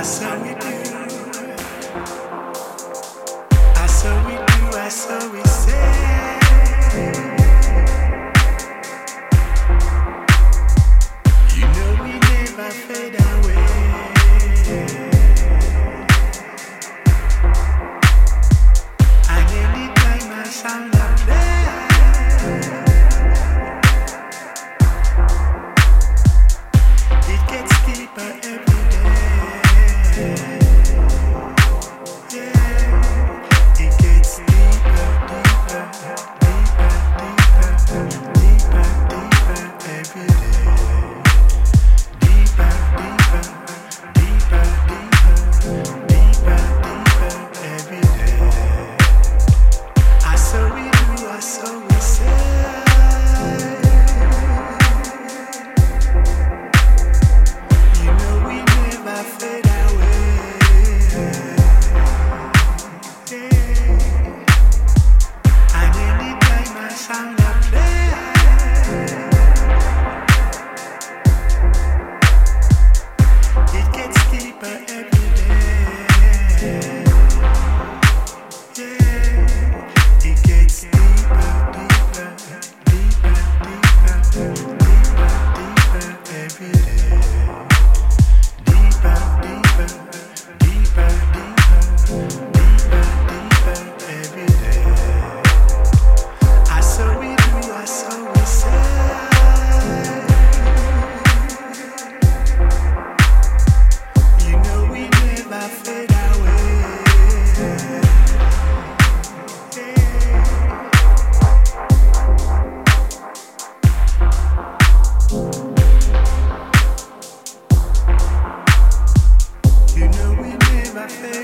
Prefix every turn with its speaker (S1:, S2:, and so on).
S1: myself. nothing.